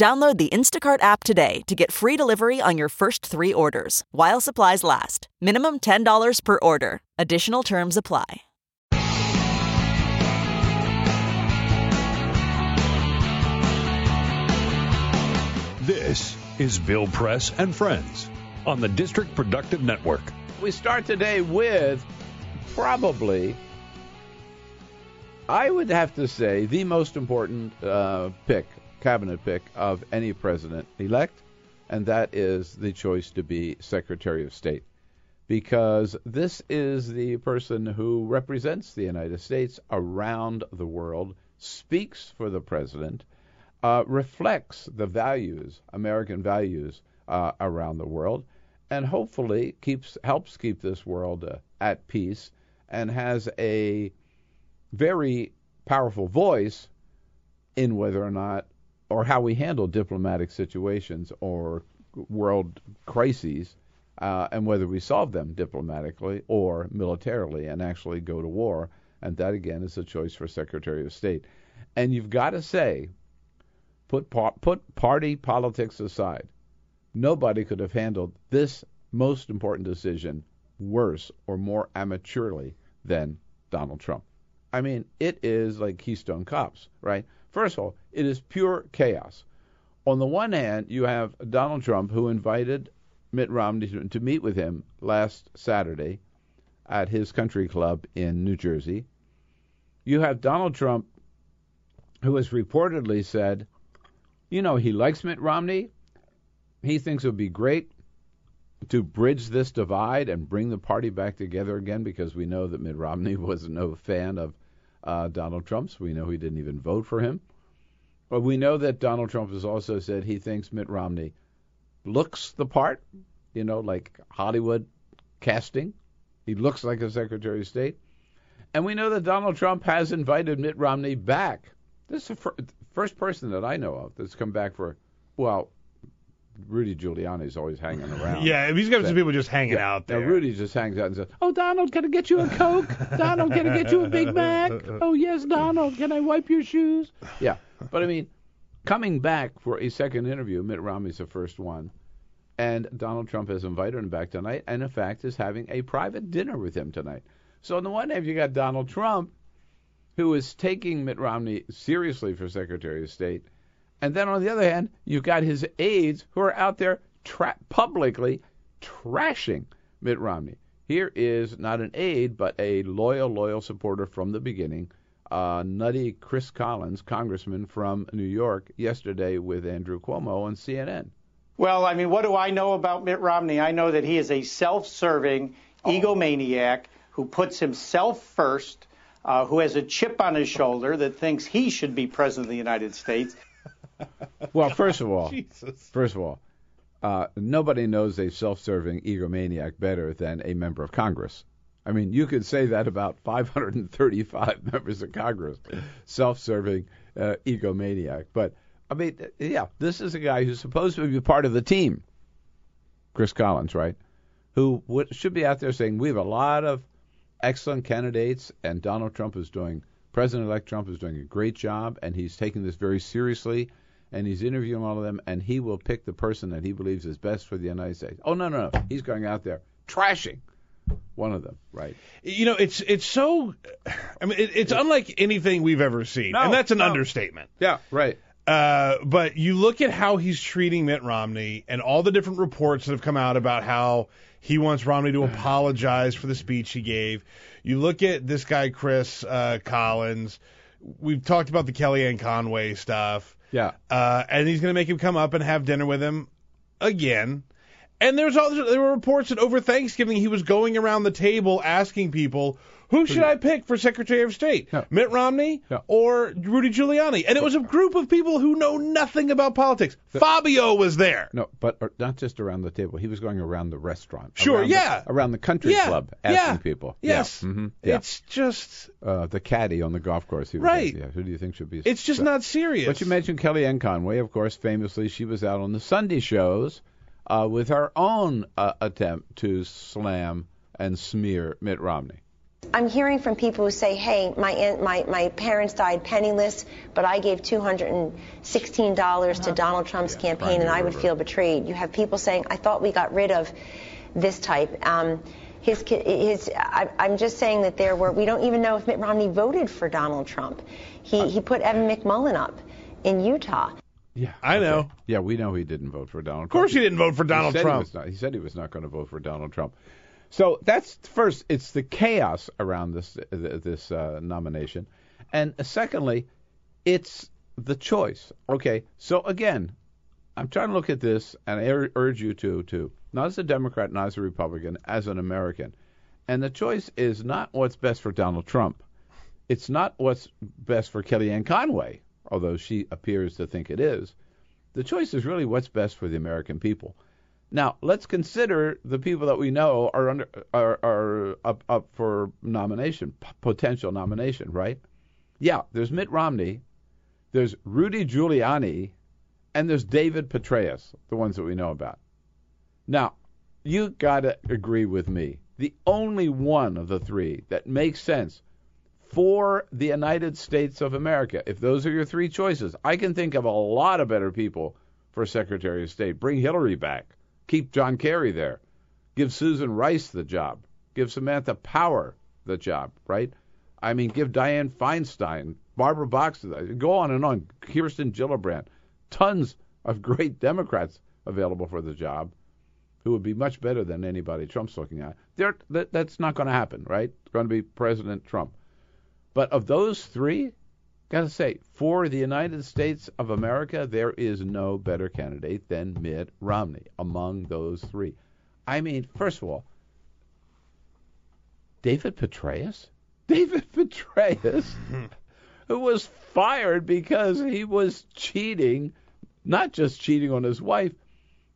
Download the Instacart app today to get free delivery on your first three orders while supplies last. Minimum $10 per order. Additional terms apply. This is Bill Press and Friends on the District Productive Network. We start today with probably, I would have to say, the most important uh, pick, cabinet pick of any president elect, and that is the choice to be Secretary of State. Because this is the person who represents the United States around the world, speaks for the president, uh, reflects the values, American values, uh, around the world, and hopefully keeps helps keep this world uh, at peace and has a very powerful voice in whether or not or how we handle diplomatic situations or world crises uh, and whether we solve them diplomatically or militarily and actually go to war. And that again is a choice for Secretary of State. And you've got to say, put par- put party politics aside. Nobody could have handled this most important decision worse or more amateurly than Donald Trump. I mean, it is like Keystone Cops, right? First of all, it is pure chaos. On the one hand, you have Donald Trump, who invited Mitt Romney to, meet with him last Saturday at his country club in New Jersey. You have Donald Trump, who has reportedly said, you know, he likes Mitt Romney. He thinks it would be great to bridge this divide and bring the party back together again because we know that Mitt Romney was no fan of uh, Donald Trump's. We know he didn't even vote for him. But we know that Donald Trump has also said he thinks Mitt Romney looks the part, you know, like Hollywood casting. He looks like a Secretary of State. And we know that Donald Trump has invited Mitt Romney back. This is the fir- first person that I know of that's come back for, well, Rudy Giuliani's always hanging around. Yeah, he's got some people just hanging out there. Now Rudy just hangs out and says, "Oh, Donald, can I get you a Coke? Donald, can I get you a Big Mac? Oh, yes, Donald, can I wipe your shoes?" Yeah, but I mean, coming back for a second interview, Mitt Romney's the first one, and Donald Trump has invited him back tonight, and in fact is having a private dinner with him tonight. So on the one hand, you got Donald Trump, who is taking Mitt Romney seriously for Secretary of State. And then on the other hand, you've got his aides who are out there tra- publicly trashing Mitt Romney. Here is not an aide, but a loyal, loyal supporter from the beginning, uh, nutty Chris Collins, congressman from New York, yesterday with Andrew Cuomo on CNN. Well, I mean, what do I know about Mitt Romney? I know that he is a self serving oh. egomaniac who puts himself first, uh, who has a chip on his shoulder that thinks he should be president of the United States. well, first of all, first of all, uh, nobody knows a self-serving egomaniac better than a member of Congress. I mean, you could say that about 535 members of Congress, self-serving uh, egomaniac. But I mean, yeah, this is a guy who's supposed to be part of the team, Chris Collins, right? Who would, should be out there saying we have a lot of excellent candidates, and Donald Trump is doing President-elect Trump is doing a great job, and he's taking this very seriously and he's interviewing all of them, and he will pick the person that he believes is best for the United States. Oh no, no, no, he's going out there trashing one of them, right? You know, it's it's so. I mean, it, it's unlike anything we've ever seen, no, and that's an no. understatement. Yeah, right. Uh, but you look at how he's treating Mitt Romney and all the different reports that have come out about how he wants Romney to apologize for the speech he gave. You look at this guy, Chris uh, Collins. We've talked about the Kellyanne Conway stuff. Yeah. Uh, and he's going to make him come up and have dinner with him again. And there's all there were reports that over Thanksgiving he was going around the table asking people, who should I pick for Secretary of State? No. Mitt Romney No. or Rudy Giuliani? And it was a group of people who know nothing about politics. Fabio was there. No, but uh, not just around the table. He was going around the restaurant. Sure, around the- around the country Yeah, club, asking yeah, people. Yes. Yeah. hmm yeah. It's just uh, the caddy on the golf course. He was Right. Yeah. Who do you think should be? it's just so- not serious. But you mentioned Kellyanne Conway, of course, famously, she was out on the Sunday shows uh, with our own uh, attempt to slam and smear Mitt Romney. I'm hearing from people who say, "Hey, my aunt, my my parents died penniless, but I gave 216 dollars to Donald Trump's campaign, and I would feel betrayed." You have people saying, "I thought we got rid of this type." Um, his, his, I, I'm just saying that there were. We don't even know if Mitt Romney voted for Donald Trump. He he put Evan McMullin up in Utah. Yeah, I know. Yeah, we know he didn't vote for Donald. Of course, he didn't vote for Donald he said He, Trump. not, he said he was not going to vote for Donald Trump. So that's first. It's the chaos around this this uh, nomination, and secondly, it's the choice. Okay, so again, I'm trying to look at this, and I urge you to too, not as a Democrat, not as a Republican, as an American, and the choice is not what's best for Donald Trump. It's not what's best for Kellyanne Conway, although she appears to think it is. The choice is really what's best for the American people. Now, let's consider the people that we know are under are, are up up for nomination, potential nomination, right? Yeah, there's Mitt Romney, there's Rudy Giuliani, and there's David Petraeus, the ones that we know about. Now, you got to agree with me. The only one of the three that makes sense for the United States of America, if those are your three choices, I can think of a lot of better people for Secretary of State. Bring Hillary back. Keep John Kerry there. Give Susan Rice the job. Give Samantha Power the job, right? I mean, give Dianne Feinstein, Barbara Boxer, go on and on. Kirsten Gillibrand. Tons of great Democrats available for the job who would be much better than anybody Trump's looking at. That, that's not going to happen, right? It's going to be President Trump. But of those three, got to say, for the United States of America, there is no better candidate than Mitt Romney among those three. I mean, first of all, David Petraeus? David Petraeus, who was fired because he was cheating, not just cheating on his wife,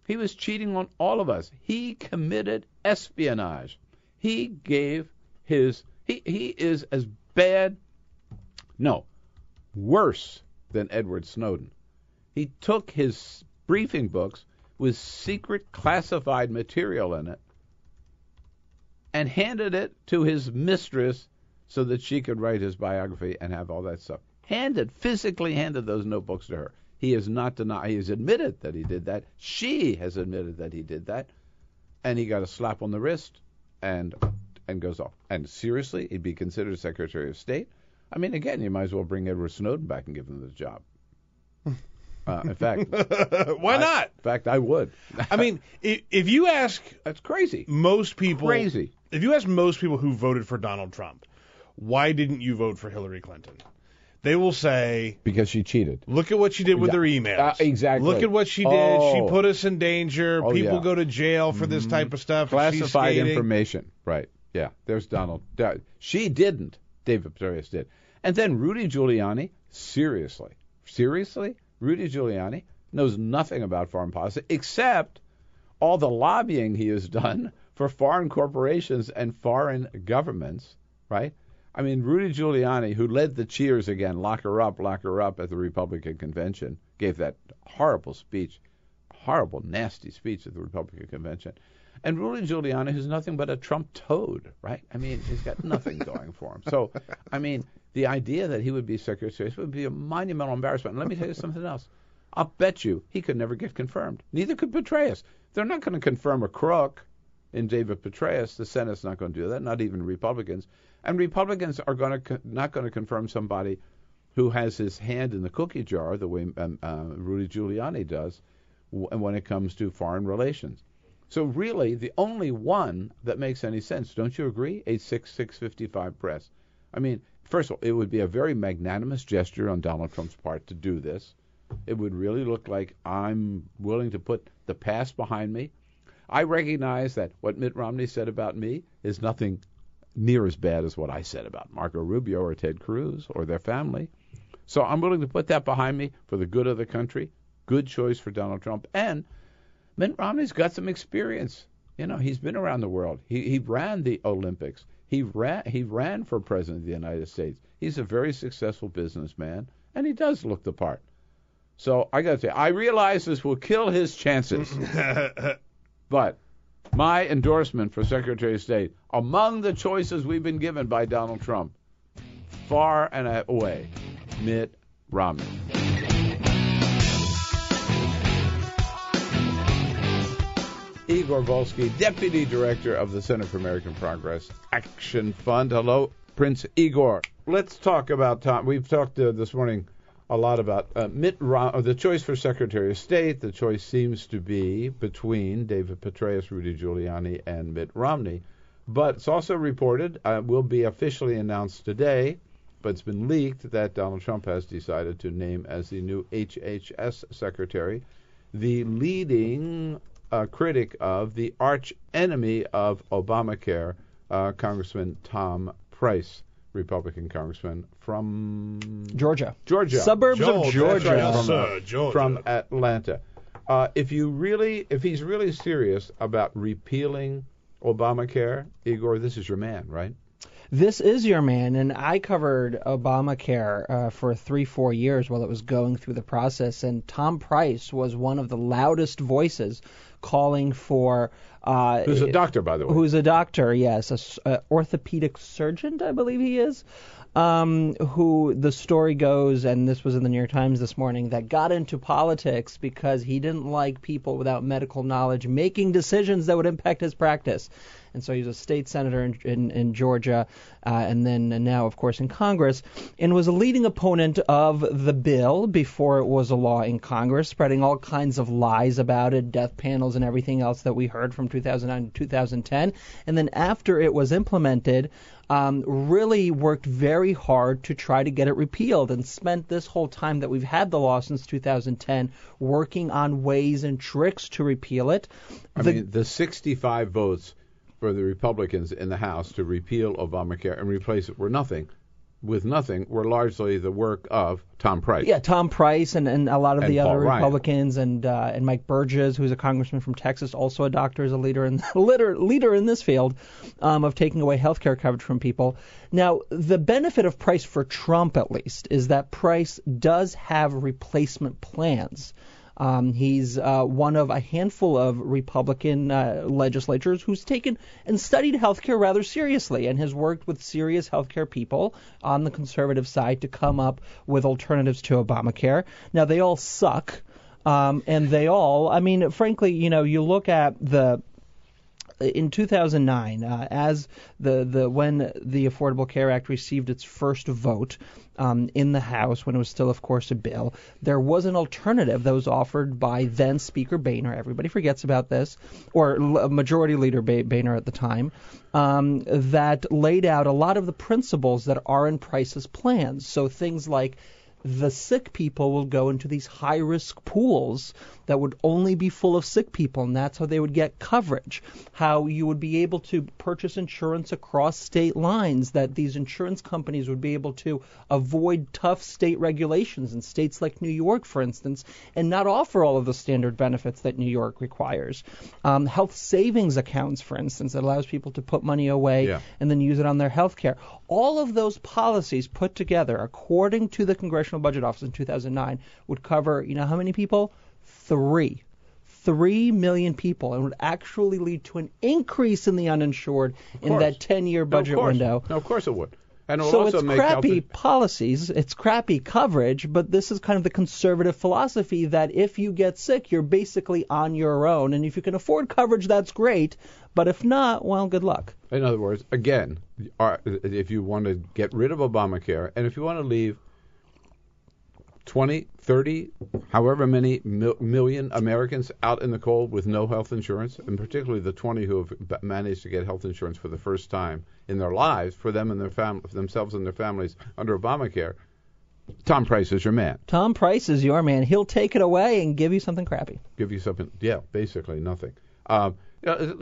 he was cheating on all of us. He committed espionage. He gave his he he is as bad no, worse than Edward Snowden. He took his briefing books with secret classified material in it and handed it to his mistress so that she could write his biography and have all that stuff. Handed, physically handed those notebooks to her. He has not denied, he has admitted that he did that. She has admitted that he did that. And he got a slap on the wrist and and goes off. And seriously, he'd be considered Secretary of State. I mean, again, you might as well bring Edward Snowden back and give him the job. Uh, in fact, Why not? in fact, I would. I mean, i- if you ask That's crazy. most people, Crazy. If you ask most people who voted for Donald Trump, why didn't you vote for Hillary Clinton? They will say, Because she cheated. look at what she did with Yeah. her emails. Uh, exactly. Look at what she did. She Oh. put us in danger. Oh, people yeah. go to jail for this type of stuff. Classified information. Right. Yeah. There's Donald. She didn't. David Petraeus did. And then Rudy Giuliani. Seriously. Seriously? Rudy Giuliani knows nothing about foreign policy except all the lobbying he has done for foreign corporations and foreign governments, right? I mean, Rudy Giuliani, who led the cheers again, lock her up, lock her up at the Republican convention, gave that horrible speech, horrible, nasty speech at the Republican convention. And Rudy Giuliani, who's nothing but a Trump toad, right? I mean, he's got nothing going for him. So, I mean, the idea that he would be Secretary of State would be a monumental embarrassment. And let me tell you something else. I'll bet you he could never get confirmed. Neither could Petraeus. They're not going to confirm a crook in David Petraeus. The Senate's not going to do that. Not even Republicans. And Republicans are going to co- not going to confirm somebody who has his hand in the cookie jar the way um, uh, Rudy Giuliani does w- when it comes to foreign relations. So really, the only one that makes any sense, don't you agree? 86655 press. I mean, first of all, it would be a very magnanimous gesture on Donald Trump's part to do this. It would really look like I'm willing to put the past behind me. I recognize that what Mitt Romney said about me is nothing near as bad as what I said about Marco Rubio or Ted Cruz or their family. So I'm willing to put that behind me for the good of the country. Good choice for Donald Trump. And Mitt Romney's got some experience. You know, he's been around the world. He he ran the Olympics. He ran he ran for president of the United States. He's a very successful businessman, and he does look the part. So I got to say, I realize this will kill his chances. but my endorsement for Secretary of State, among the choices we've been given by Donald Trump, far and away, Mitt Romney. Igor Volsky, Deputy Director of the Center for American Progress Action Fund. Hello, Prince Igor. Let's talk about Tom. We've talked uh, this morning a lot about uh, Mitt Rom- the choice for Secretary of State. The choice seems to be between David Petraeus, Rudy Giuliani, and Mitt Romney. But it's also reported, uh, will be officially announced today, but it's been leaked that Donald Trump has decided to name as the new HHS Secretary the leading uh, critic of the arch enemy of Obamacare, uh, Congressman Tom Price. Republican congressman from Georgia. Georgia. Suburbs Georgia, of Georgia. right. from, Sir, Georgia. from Atlanta. Uh, if you really, if he's really serious about repealing Obamacare, Igor, this is your man, right? This is your man, and I covered Obamacare uh, for three, four years while it was going through the process, and Tom Price was one of the loudest voices calling for. Uh, Who's a doctor, by the way? Who's a doctor? Yes, a, a orthopedic surgeon, I believe he is. Um, who the story goes, and this was in the New York Times this morning, that got into politics because he didn't like people without medical knowledge making decisions that would impact his practice. And so he was a state senator in, in, in Georgia, uh, and then now, of course, in Congress, and was a leading opponent of the bill before it was a law in Congress, spreading all kinds of lies about it, death panels, and everything else that we heard from 2009 to 2010. And then after it was implemented, um, really worked very hard to try to get it repealed and spent this whole time that we've had the law since 2010 working on ways and tricks to repeal it. I The- mean, the 65 votes for the Republicans in the House to repeal Obamacare and replace it were nothing. With nothing, were largely the work of Tom Price. Yeah, Tom Price and, and a lot of And the Paul other Ryan. Republicans and uh, and Mike Burgess, who's a congressman from Texas, also a doctor, is a leader in leader leader in this field um, of taking away health care coverage from people. Now, the benefit of Price for Trump, at least, is that Price does have replacement plans. Um, he's uh, one of a handful of Republican uh, legislators who's taken and studied healthcare rather seriously and has worked with serious healthcare people on the conservative side to come up with alternatives to Obamacare. Now, they all suck. Um, and they all, I mean, frankly, you know, you look at the in 2009, uh, as the, the when the Affordable Care Act received its first vote um, in the House, when it was still, of course, a bill, there was an alternative that was offered by then Speaker Boehner. Everybody forgets about this, or L- Majority Leader Boehner at the time, um, that laid out a lot of the principles that are in Price's plans. So things like the sick people will go into these high risk pools that would only be full of sick people, and that's how they would get coverage. How you would be able to purchase insurance across state lines, that these insurance companies would be able to avoid tough state regulations in states like New York, for instance, and not offer all of the standard benefits that New York requires. Um, health savings accounts, for instance, that allows people to put money away Yeah. and then use it on their health care. All of those policies put together, according to the Congressional Budget Office in 2009, would cover, you know, how many people? Three. Three million people, and would actually lead to an increase in the uninsured in that 10-year No, of budget window. No, of course it would. And it So also it's make crappy health- policies, it's crappy coverage, but this is kind of the conservative philosophy that if you get sick, you're basically on your own, and if you can afford coverage, that's great, but if not, well, good luck. In other words, again, uh, if you want to get rid of Obamacare and if you want to leave 20, 30, however many mil- million Americans out in the cold with no health insurance, and particularly the 20 who have b- managed to get health insurance for the first time in their lives for them and their fam- themselves and their families under Obamacare, Tom Price is your man. Tom Price is your man. He'll take it away and give you something crappy. Give you something, yeah, basically nothing. Um,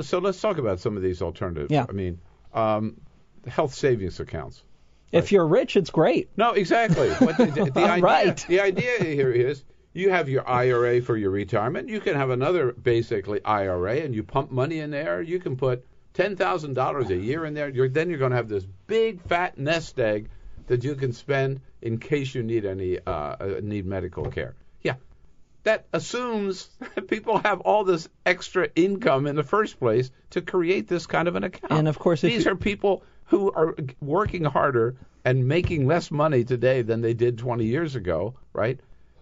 so let's talk about some of these alternatives. Yeah. I mean, um, health savings accounts. If you're rich, it's great. No, exactly. But the, the, the idea, right. the idea here is you have your IRA for your retirement. You can have another basically IRA, and you pump money in there. You can put ten thousand dollars a year in there. You're, then you're going to have this big fat nest egg that you can spend in case you need any uh, uh, need medical care. Yeah, that assumes that people have all this extra income in the first place to create this kind of an account. And of course, these you- are people who are working harder and making less money today than they did 20 years ago, right?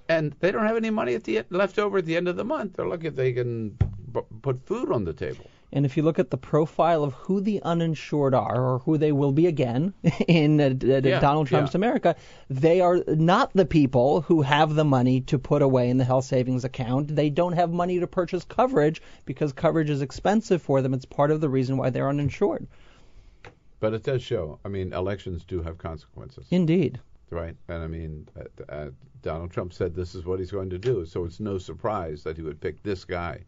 And they don't have any money at the left over at the end of the month. They're lucky if they can b- put food on the table. And if you look at the profile of who the uninsured are, or who they will be again in uh, d- d- Yeah, Donald Trump's yeah. America, they are not the people who have the money to put away in the health savings account. They don't have money to purchase coverage because coverage is expensive for them. It's part of the reason why they're uninsured. But it does show. I mean, elections do have consequences, Indeed. right? And I mean, uh, uh, Donald Trump said this is what he's going to do, so it's no surprise that he would pick this guy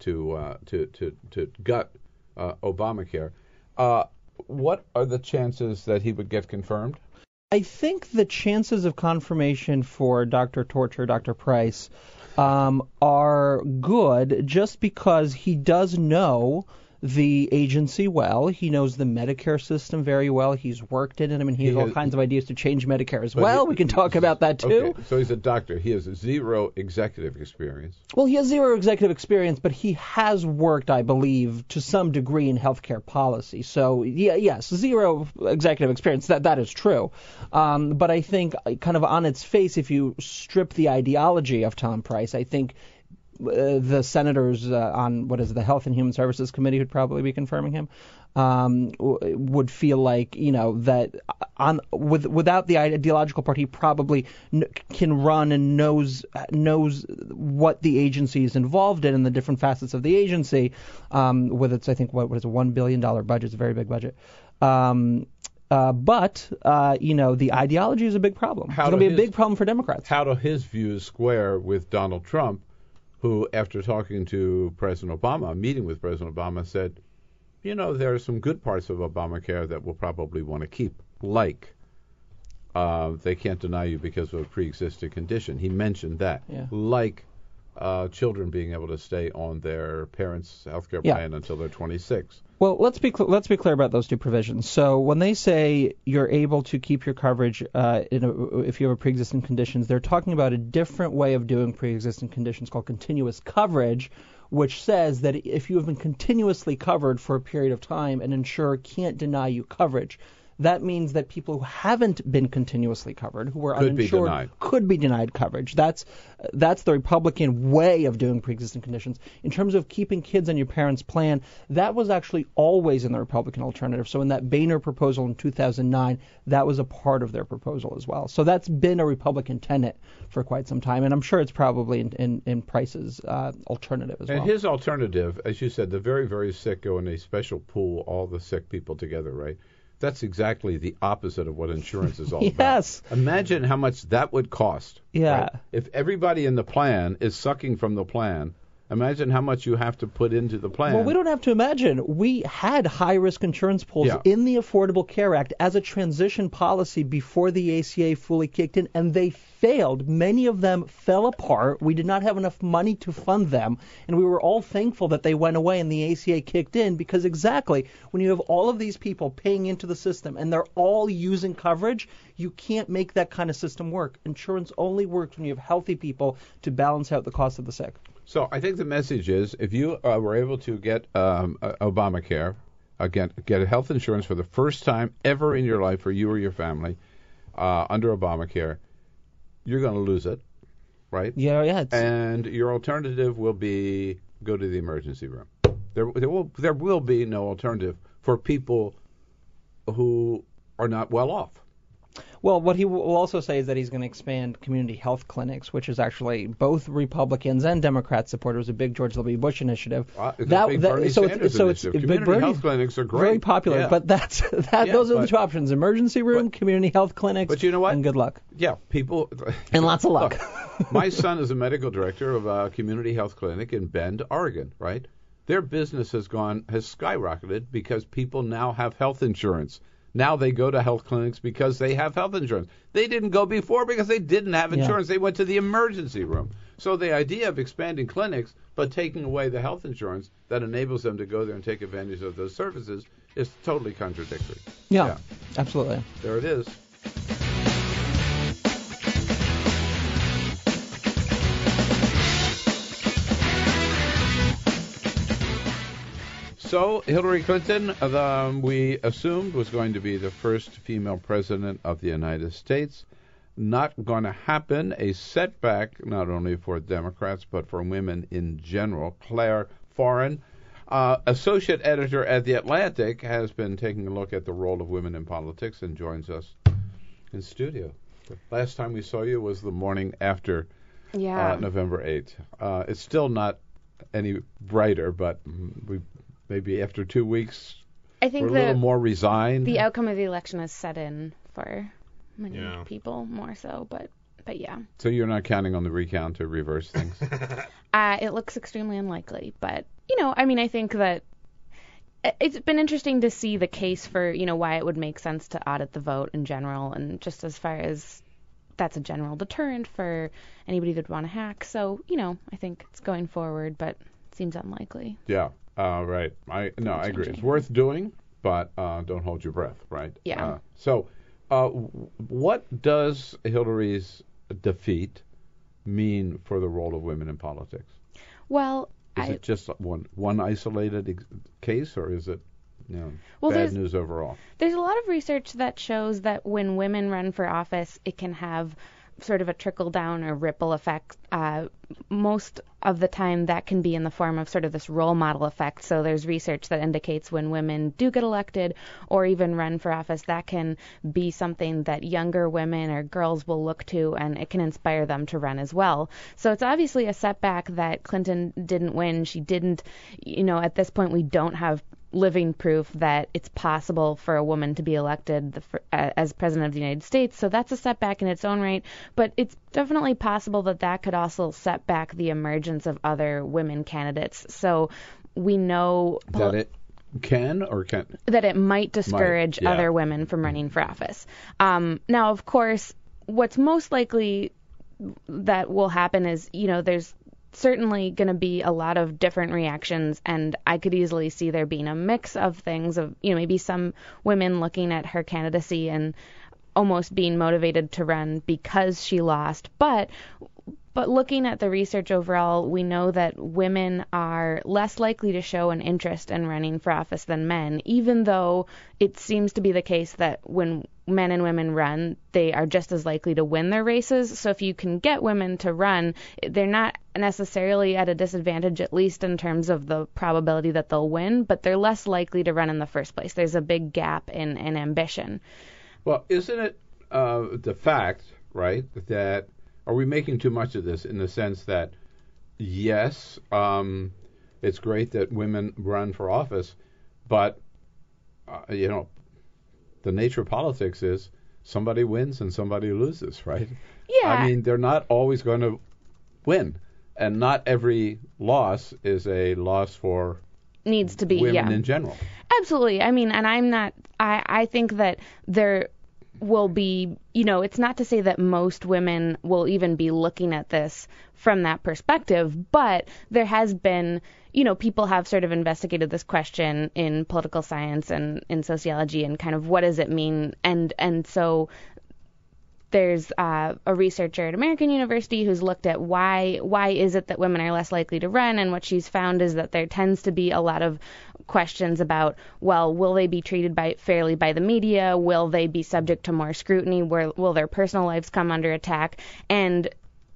to uh, to to to gut uh, Obamacare. Uh, what are the chances that he would get confirmed? I think the chances of confirmation for Dr. Torture, Dr. Price, um, are good just because he does know the agency well. He knows the Medicare system very well. He's worked in it. I mean, he has He all has- kinds of ideas to change Medicare as well. he- we can talk about that too. Okay, so he's a doctor. He has zero executive experience. Well, he has zero executive experience, but he has worked, I believe, to some degree in healthcare policy. So, yeah, yes, zero executive experience. That that is true. Um, but I think, uh, kind of on its face, if you strip the ideology of Tom Price, I think. Uh, the senators uh, on what is it, the Health and Human Services Committee would probably be confirming him. Um, w- would feel like you know that on with without the ideological part, he probably n- can run and knows knows what the agency is involved in and the different facets of the agency. Um, with its, I think, what, what is a one billion dollar budget? It's a very big budget. Um, uh, but uh, you know, the ideology is a big problem. How it's going to be a his- big problem for Democrats. How do his views square with Donald Trump, who, after talking to President Obama, meeting with President Obama, said, you know, there are some good parts of Obamacare that we'll probably want to keep, like uh, they can't deny you because of a pre-existing condition. He mentioned that, Yeah. like uh, children being able to stay on their parents' health care Yeah. plan until they're 26. Well, let's be cl- let's be clear about those two provisions. So when they say you're able to keep your coverage uh, in a, if you have a pre-existing conditions, they're talking about a different way of doing pre-existing conditions called continuous coverage, which says that if you have been continuously covered for a period of time, an insurer can't deny you coverage. That means that people who haven't been continuously covered, who were Could uninsured, denied. could be denied coverage. That's that's the Republican way of doing pre-existing conditions. In terms of keeping kids on your parents' plan, that was actually always in the Republican alternative. So in that Boehner proposal in 2009, that was a part of their proposal as well. So that's been a Republican tenet for quite some time, and I'm sure it's probably in in, in Price's uh, alternative as And well. And his alternative, as you said, the very, very sick go in a special pool, all the sick people together, right? That's exactly the opposite of what insurance is all Yes. about. Yes. Imagine how much that would cost. Yeah. right? If everybody in the plan is sucking from the plan, imagine how much you have to put into the plan. Well, we don't have to imagine. We had high risk insurance pools Yeah. in the Affordable Care Act as a transition policy before the ACA fully kicked in, and they failed. Many of them fell apart. We did not have enough money to fund them, and we were all thankful that they went away and the ACA kicked in because exactly when you have all of these people paying into the system and they're all using coverage, you can't make that kind of system work. Insurance only works when you have healthy people to balance out the cost of the sick. So I think the message is if you uh, were able to get um, uh, Obamacare, uh, get, health insurance for the first time ever in your life for you or your family uh, under Obamacare, you're going to lose it, right? Yeah, yeah. And your alternative will be go to the emergency room. There, there will there will be no alternative for people who are not well off. Well, what he will also say is that he's going to expand community health clinics, which is actually both Republicans and Democrats support. It was a big George W. Bush initiative. It's a big Bernie so Sanders it's so it's initiative. Community Bernie, health clinics are great. very popular. Yeah. But that's that. Yeah, those are the two options: emergency room, community health clinics. But you know what? And good luck Yeah, people. and lots of luck. My son is a medical director of a community health clinic in Bend, Oregon. Right? their business has gone has skyrocketed because people now have health insurance. Now they go to health clinics because they have health insurance. They didn't go before because they didn't have Yeah. insurance. They went to the emergency room. So the idea of expanding clinics but taking away the health insurance that enables them to go there and take advantage of those services is totally contradictory. Yeah, Yeah. absolutely. There it is. So Hillary Clinton, uh, the, um, we assumed was going to be the first female president of the United States. Not going to happen. A setback not only for Democrats but for women in general. Clare Foran, uh, associate editor at The Atlantic, has been taking a look at the role of women in politics and joins us in studio. The last time we saw you was the morning after Yeah. uh, November 8th. Uh, it's still not any brighter, but we maybe after two weeks I we're think a little more resigned. the outcome of the election has set in for many Yeah. people more so, but but yeah, so you're not counting on the recount to reverse things. uh, it looks extremely unlikely. But you know, I mean, I think that it's been interesting to see the case for you know why it would make sense to audit the vote in general, and just as far as that's a general deterrent for anybody that would want to hack. So you know, I think it's going forward, but seems unlikely. yeah, uh, right. I no, I agree. It's worth doing, but uh, don't hold your breath, right? Yeah. Uh, so, uh, what does Hillary's defeat mean for the role of women in politics? Well, Is I, it just one one isolated ex- case, or is it you know Well, bad news overall? There's a lot of research that shows that when women run for office, it can have sort of a trickle down or ripple effect. Uh, most of the time, that can be in the form of sort of this role model effect. So there's research that indicates when women do get elected or even run for office, that can be something that younger women or girls will look to and it can inspire them to run as well. So it's obviously a setback that Clinton didn't win. She didn't, you know, at this point, we don't have living proof that it's possible for a woman to be elected the, uh, as president of the United States. So that's a setback in its own right, but it's definitely possible that that could also set back the emergence of other women candidates. So we know That it can or can that it might discourage yeah. other women from running for office. Um, now, of course, what's most likely that will happen is, you know, there's certainly going to be a lot of different reactions, and I could easily see there being a mix of things of, you know, maybe some women looking at her candidacy and almost being motivated to run because she lost, but but looking at the research overall, we know that women are less likely to show an interest in running for office than men, even though it seems to be the case that when men and women run, they are just as likely to win their races. So if you can get women to run, they're not necessarily at a disadvantage, at least in terms of the probability that they'll win, but they're less likely to run in the first place. There's a big gap in, in ambition. Well, isn't it uh, the fact, right, that are we making too much of this in the sense that yes, um, it's great that women run for office, but uh, you know, the nature of politics is somebody wins and somebody loses, right? Yeah. I mean, they're not always going to win, and not every loss is a loss for Needs to be, women yeah. in general. Absolutely. I mean, and I'm not. I I think that there will be. You know, it's not to say that most women will even be looking at this from that perspective, but there has been. You know, people have sort of investigated this question in political science and in sociology, and kind of what does it mean, and and so there's uh, a researcher at American University who's looked at why why is it that women are less likely to run, and what she's found is that there tends to be a lot of questions about well, will they be treated by fairly by the media? Will they be subject to more scrutiny? Will, will their personal lives come under attack? And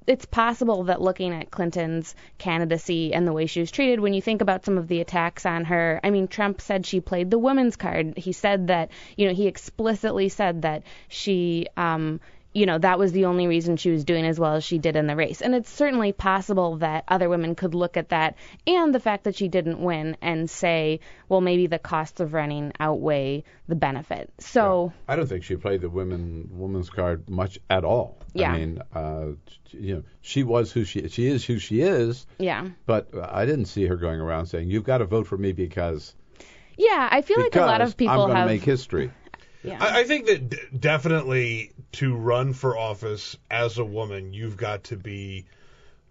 it's possible that looking at Clinton's candidacy and the way she was treated, when you think about some of the attacks on her, I mean, Trump said she played the women's card. He said that, you know, he explicitly said that she, um, you know, that was the only reason she was doing as well as she did in the race. And it's certainly possible that other women could look at that and the fact that she didn't win and say, well, maybe the costs of running outweigh the benefit. So I don't think she played the women woman's card much at all. Yeah. I mean, uh, you know, she was who she she is who she is. yeah. But I didn't see her going around saying, "You've got to vote for me because Yeah, I feel like a lot of people I'm going to have make history." Yeah. I, I think that d- definitely to run for office as a woman, you've got to be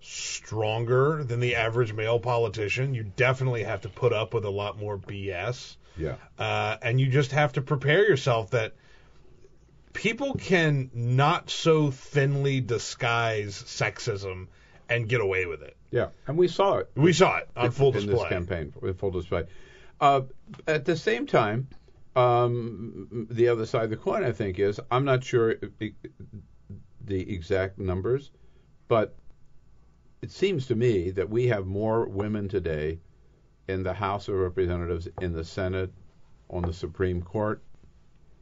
stronger than the average male politician. You definitely have to put up with a lot more BS. Yeah. Uh, and you just have to prepare yourself that people can not so thinly disguise sexism and get away with it. Yeah, and we saw it. We saw it on full in display. this campaign, with full display. Uh, at the same time, um, the other side of the coin, I think, is I'm not sure the exact numbers, but it seems to me that we have more women today in the House of Representatives, in the Senate, on the Supreme Court.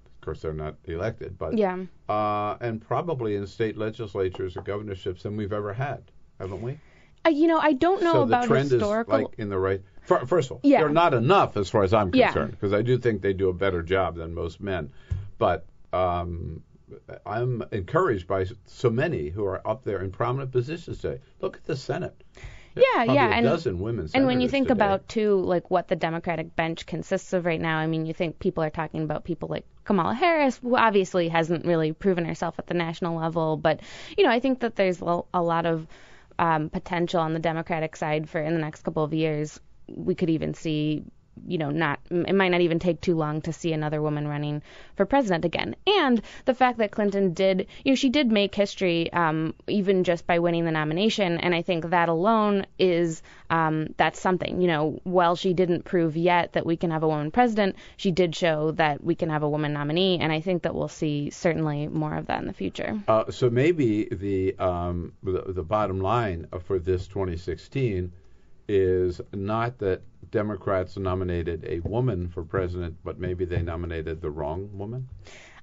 Of course, they're not elected, but yeah. uh, and probably in state legislatures or governorships than we've ever had, haven't we? Uh, you know, I don't know so about the trend historical. is like in the right. First of all, Yeah. they're not enough as far as I'm concerned, because I do think they do a better job than most men. But um, I'm encouraged by so many who are up there in prominent positions today. Look at the Senate. There's Yeah, yeah, a and- dozen women. and when you think today. about too, like what the Democratic bench consists of right now, I mean, you think people are talking about people like Kamala Harris, who obviously hasn't really proven herself at the national level, but you know, I think that there's a lot of um, potential on the Democratic side for in the next couple of years. We could even see, you know, not it might not even take too long to see another woman running for president again. And the fact that Clinton did, you know, she did make history, um, even just by winning the nomination, and I think that alone is um, that's something. You know, while she didn't prove yet that we can have a woman president, she did show that we can have a woman nominee, and I think that we'll see certainly more of that in the future. Uh, so maybe the, um, the the bottom line for this 2016 is not that Democrats nominated a woman for president, but maybe they nominated the wrong woman.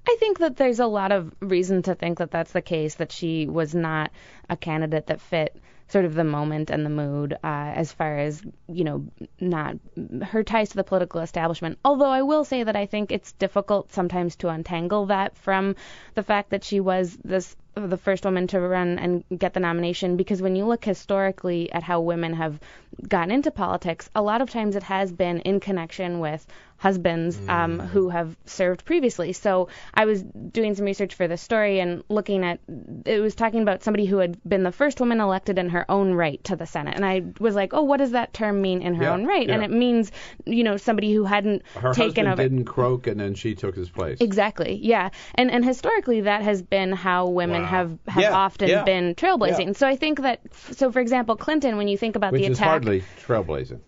I think that there's a lot of reason to think that that's the case, that she was not a candidate that fit sort of the moment and the mood uh, as far as, you know, not her ties to the political establishment. Although I will say that I think it's difficult sometimes to untangle that from the fact that she was this the first woman to run and get the nomination because when you look historically at how women have gotten into politics, a lot of times it has been in connection with husbands um, who have served previously. So I was doing some research for this story and looking at it was talking about somebody who had been the first woman elected in her own right to the Senate, and I was like, oh, what does that term mean in her Yeah, own right? And it means you know somebody who hadn't Her taken husband over. didn't croak, and then she took his place. Exactly. Yeah. And and historically that has been how women Wow. have have Yeah, often yeah, been trailblazing. yeah. So I think that so for example Clinton when you think about Which the is attack hardly trailblazing.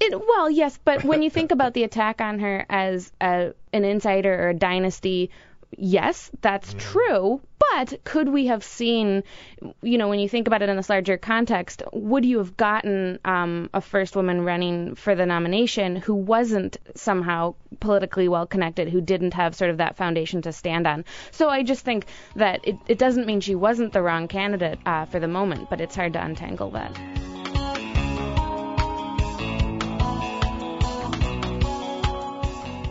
It, well, yes, but when you think about the attack on her as a, an insider or a dynasty, yes, that's true. But could we have seen, you know, when you think about it in this larger context, would you have gotten um, a first woman running for the nomination who wasn't somehow politically well connected, who didn't have sort of that foundation to stand on? So I just think that it, it doesn't mean she wasn't the wrong candidate uh, for the moment, but it's hard to untangle that.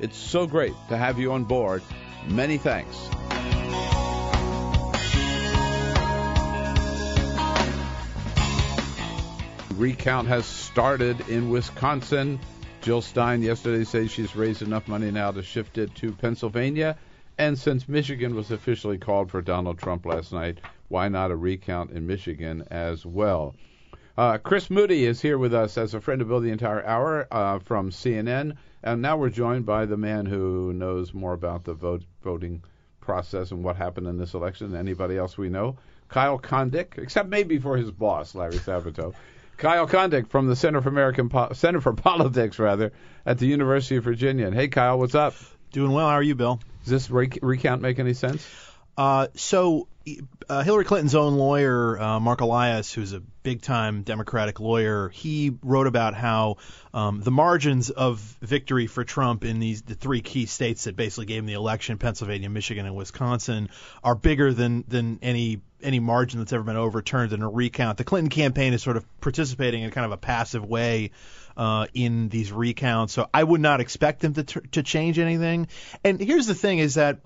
It's so great to have you on board. Many thanks. Recount has started in Wisconsin. Jill Stein yesterday said she's raised enough money now to shift it to Pennsylvania. And since Michigan was officially called for Donald Trump last night, why not a recount in Michigan as well? Uh, Chris Moody is here with us as a friend of Bill the entire hour uh, from CNN, and now we're joined by the man who knows more about the vote, voting process and what happened in this election than anybody else we know. Kyle Kondik, except maybe for his boss, Larry Sabato. Kyle Kondik from the Center for American po- Center for Politics, rather, at the University of Virginia. And hey, Kyle, what's up? Doing well. How are you, Bill? Does this re- recount make any sense? Uh, so uh, Hillary Clinton's own lawyer, uh, Mark Elias, who's a big-time Democratic lawyer, he wrote about how um, the margins of victory for Trump in these the three key states that basically gave him the election, Pennsylvania, Michigan, and Wisconsin, are bigger than than any any margin that's ever been overturned in a recount. The Clinton campaign is sort of participating in kind of a passive way uh, in these recounts, so I would not expect them to to change anything. And here's the thing: is that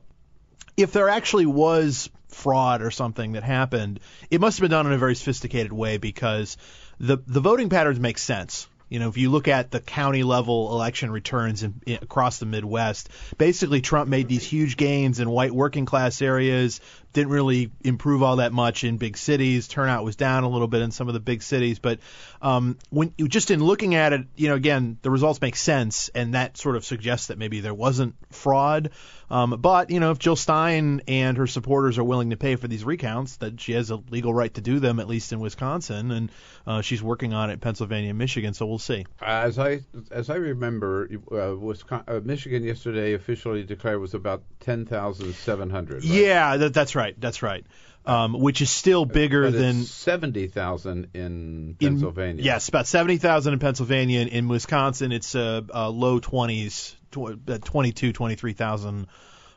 if there actually was fraud or something that happened, it must have been done in a very sophisticated way because the the voting patterns make sense. You know, if you look at the county level election returns in, in, across the Midwest, basically Trump made these huge gains in white working class areas, didn't really improve all that much in big cities. Turnout was down a little bit in some of the big cities, but um, when just in looking at it, you know, again, the results make sense, and that sort of suggests that maybe there wasn't fraud. Um, but you know, if Jill Stein and her supporters are willing to pay for these recounts, that she has a legal right to do them, at least in Wisconsin, and uh, she's working on it in Pennsylvania and Michigan. So we'll see. As I as I remember, uh, Wisconsin, uh, Michigan yesterday officially declared was about ten thousand seven hundred. Right? Yeah, that, that's right. That's right. Um, which is still bigger than seventy thousand in Pennsylvania. In, yes, about seventy thousand in Pennsylvania. In, in Wisconsin, it's uh, uh, low twenties, tw- 22, 23,000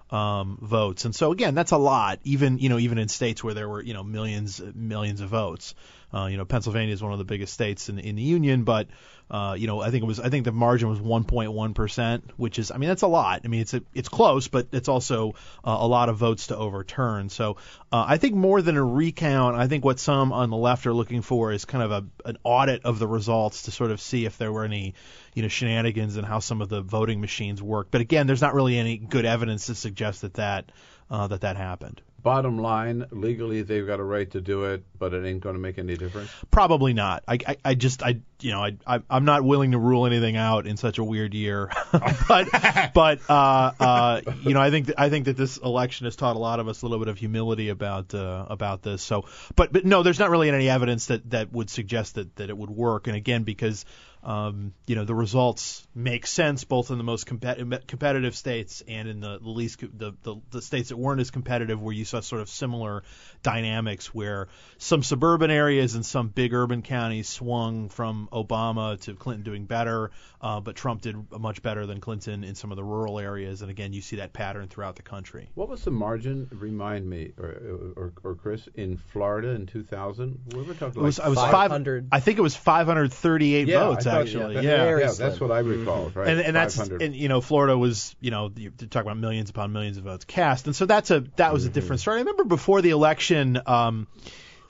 um, votes. And so again, that's a lot. Even you know, even in states where there were you know millions millions of votes. Uh, you know, Pennsylvania is one of the biggest states in, in the union, but uh, you know, I think it was I think the margin was 1.1 percent, which is I mean that's a lot. I mean it's a, it's close, but it's also uh, a lot of votes to overturn. So uh, I think more than a recount, I think what some on the left are looking for is kind of a an audit of the results to sort of see if there were any you know shenanigans and how some of the voting machines work. But again, there's not really any good evidence to suggest that that uh, that that happened. Bottom line, legally they've got a right to do it, but it ain't going to make any difference. Probably not. I, I, I just I you know I, I I'm not willing to rule anything out in such a weird year, but but uh, uh, you know I think th- I think that this election has taught a lot of us a little bit of humility about uh, about this. So but but no, there's not really any evidence that that would suggest that that it would work. And again, because um, you know the results make sense both in the most compet- competitive states and in the, the least the, the, the states that weren't as competitive where you saw sort of similar dynamics where some suburban areas and some big urban counties swung from Obama to Clinton doing better, uh, but Trump did much better than Clinton in some of the rural areas. And again, you see that pattern throughout the country. What was the margin? Remind me, or or, or Chris, in Florida in 2000, we were talking it was, like I was 500. Five, I think it was 538 yeah, votes thought, actually. Yeah, yeah. yeah, that's what I recall. Right, and, and that's and you know Florida was you know you talk about millions upon millions of votes cast, and so that's a that was a different story. I remember before the election. Um,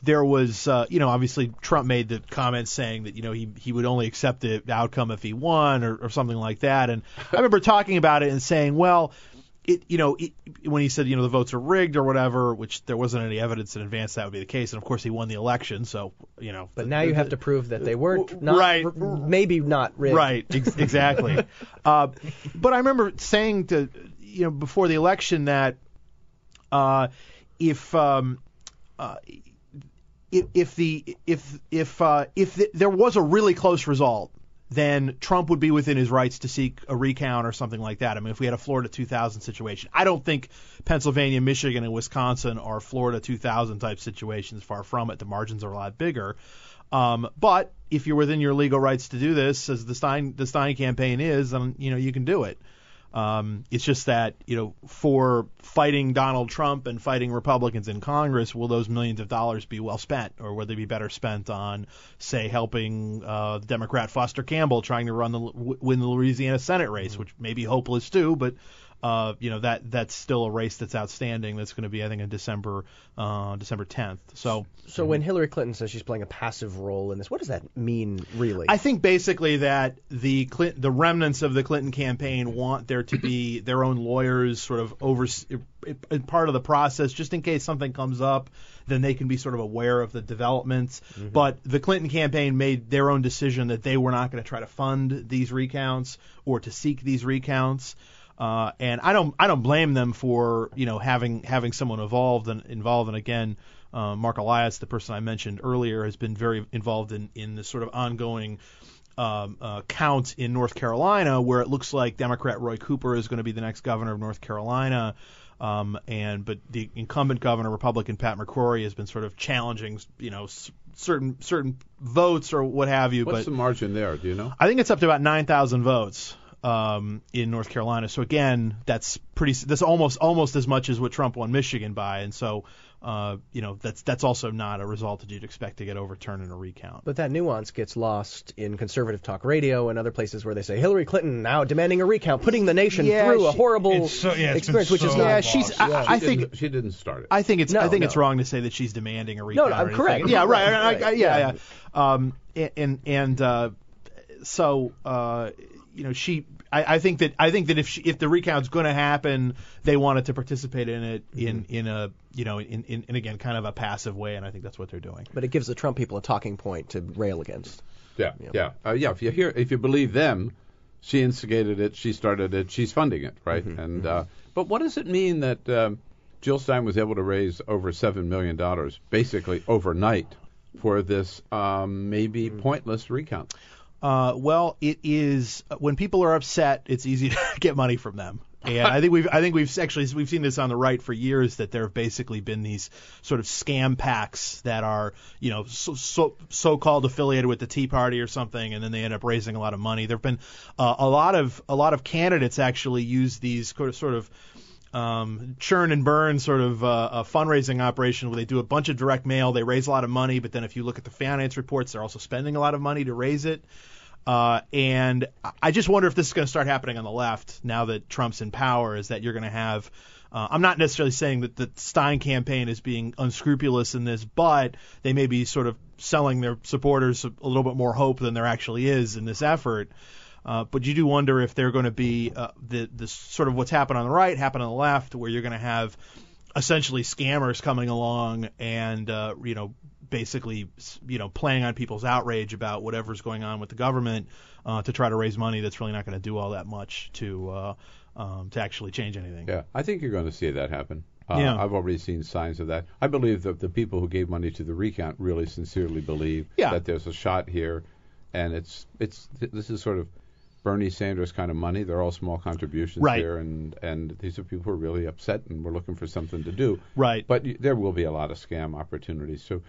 there was, uh, you know, obviously Trump made the comment saying that, you know, he he would only accept the outcome if he won or, or something like that. And I remember talking about it and saying, well, it, you know, it, when he said, you know, the votes are rigged or whatever, which there wasn't any evidence in advance that would be the case. And of course, he won the election, so you know. But the, now you the, have to prove that they weren't not, right, r- maybe not rigged. Right, ex- exactly. uh, but I remember saying to, you know, before the election that uh, if um, uh, if, if the if if uh, if the, there was a really close result, then Trump would be within his rights to seek a recount or something like that. I mean, if we had a Florida 2000 situation, I don't think Pennsylvania, Michigan, and Wisconsin are Florida 2000 type situations. Far from it. The margins are a lot bigger. Um, but if you're within your legal rights to do this, as the Stein the Stein campaign is, then you know you can do it. Um, it's just that you know for fighting Donald Trump and fighting Republicans in Congress, will those millions of dollars be well spent, or would they be better spent on, say, helping uh, Democrat Foster Campbell trying to run the win the Louisiana Senate race, which may be hopeless too, but uh, you know that that's still a race that's outstanding. That's going to be, I think, in December uh, December 10th. So So when Hillary Clinton says she's playing a passive role in this, what does that mean really? I think basically that the Clint, the remnants of the Clinton campaign want there to be their own lawyers sort of over part of the process, just in case something comes up, then they can be sort of aware of the developments. But the Clinton campaign made their own decision that they were not going to try to fund these recounts or to seek these recounts. Uh, and I don't I don't blame them for you know having having someone involved and involved and again uh, Marc Elias the person I mentioned earlier has been very involved in in this sort of ongoing um, uh, count in North Carolina where it looks like Democrat Roy Cooper is going to be the next governor of North Carolina. Um, and but the incumbent governor, Republican Pat McCrory, has been sort of challenging, you know, s- certain certain votes or what have you. What's but the margin there? Do you know? I think it's up to about 9,000 votes um, in North Carolina. So again, that's pretty. That's almost almost as much as what Trump won Michigan by, and so uh, you know that's that's also not a result that you'd expect to get overturned in a recount. But that nuance gets lost in conservative talk radio and other places where they say Hillary Clinton now demanding a recount, putting the nation Yeah, through a horrible so- yeah, it's been experience, which is so not. Yeah, she's. I, I She think. didn't- she didn't start it. I think it's. No, I think no. it's wrong to say that she's demanding a No, recount. no, or I'm anything. correct. Yeah, right. Right, I- I- right. yeah, Yeah. yeah. Um, and and uh, so uh, you know, she. I, I think that I think that if she, if the recount's going to happen, they wanted to participate in it in Mm-hmm. in a you know in, in in again kind of a passive way, and I think that's what they're doing. But it gives the Trump people a talking point to rail against. Yeah, yeah, uh, yeah. If you hear, if you believe them, she instigated it, she started it, she's funding it, right? and uh, but what does it mean that um, Jill Stein was able to raise over seven million dollars basically overnight for this um, maybe pointless recount? Uh, well, it is when people are upset, it's easy to get money from them. And I think we've I think we've actually we've seen this on the right for years that there have basically been these sort of scam PACs that are you know so so so-called affiliated with the Tea Party or something, and then they end up raising a lot of money. There've been uh, a lot of a lot of candidates actually use these sort of sort of um, churn and burn sort of uh, a fundraising operation where they do a bunch of direct mail, they raise a lot of money, but then if you look at the finance reports, they're also spending a lot of money to raise it. Uh, and I just wonder if this is going to start happening on the left now that Trump's in power. Is that you're going to have? Uh, I'm not necessarily saying that the Stein campaign is being unscrupulous in this, but they may be sort of selling their supporters a, little bit more hope than there actually is in this effort. Uh, but you do wonder if they're going to be uh, the the sort of what's happened on the right happen on the left, where you're going to have essentially scammers coming along and uh, you know basically you know playing on people's outrage about whatever's going on with the government uh, to try to raise money that's really not going to do all that much to uh, um, to actually change anything. Yeah, I think you're going to see that happen. Uh, Yeah. I've already seen signs of that. I believe that the people who gave money to the recount really sincerely believe Yeah. that there's a shot here, and it's it's th- this is sort of Bernie Sanders kind of money. They're all small contributions Right. here, and and these are people who are really upset and we're looking for something to do. Right. But y- there will be a lot of scam opportunities. So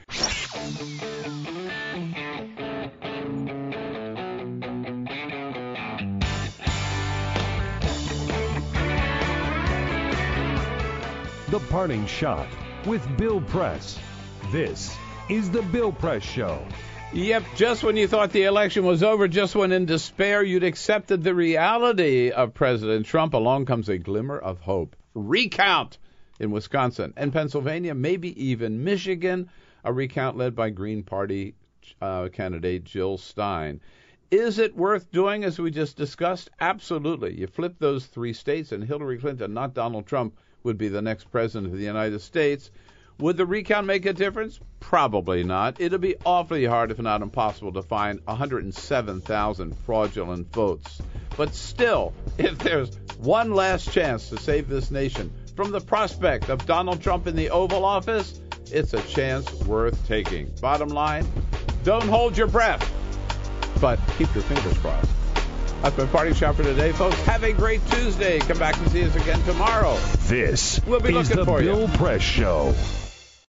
The Parting Shot with Bill Press. This is The Bill Press Show. Yep, just when you thought the election was over, just when in despair you'd accepted the reality of President Trump, along comes a glimmer of hope. Recount in Wisconsin and Pennsylvania, maybe even Michigan, a recount led by Green Party uh, candidate Jill Stein. Is it worth doing, as we just discussed? Absolutely. You flip those three states, and Hillary Clinton, not Donald Trump, would be the next president of the United States. Would the recount make a difference? Probably not. It'll be awfully hard, if not impossible, to find 107,000 fraudulent votes. But still, if there's one last chance to save this nation from the prospect of Donald Trump in the Oval Office, it's a chance worth taking. Bottom line, don't hold your breath, but keep your fingers crossed. That's my party shot for today, folks. Have a great Tuesday. Come back and see us again tomorrow. This We'll be is looking The for you. Bill Press Show.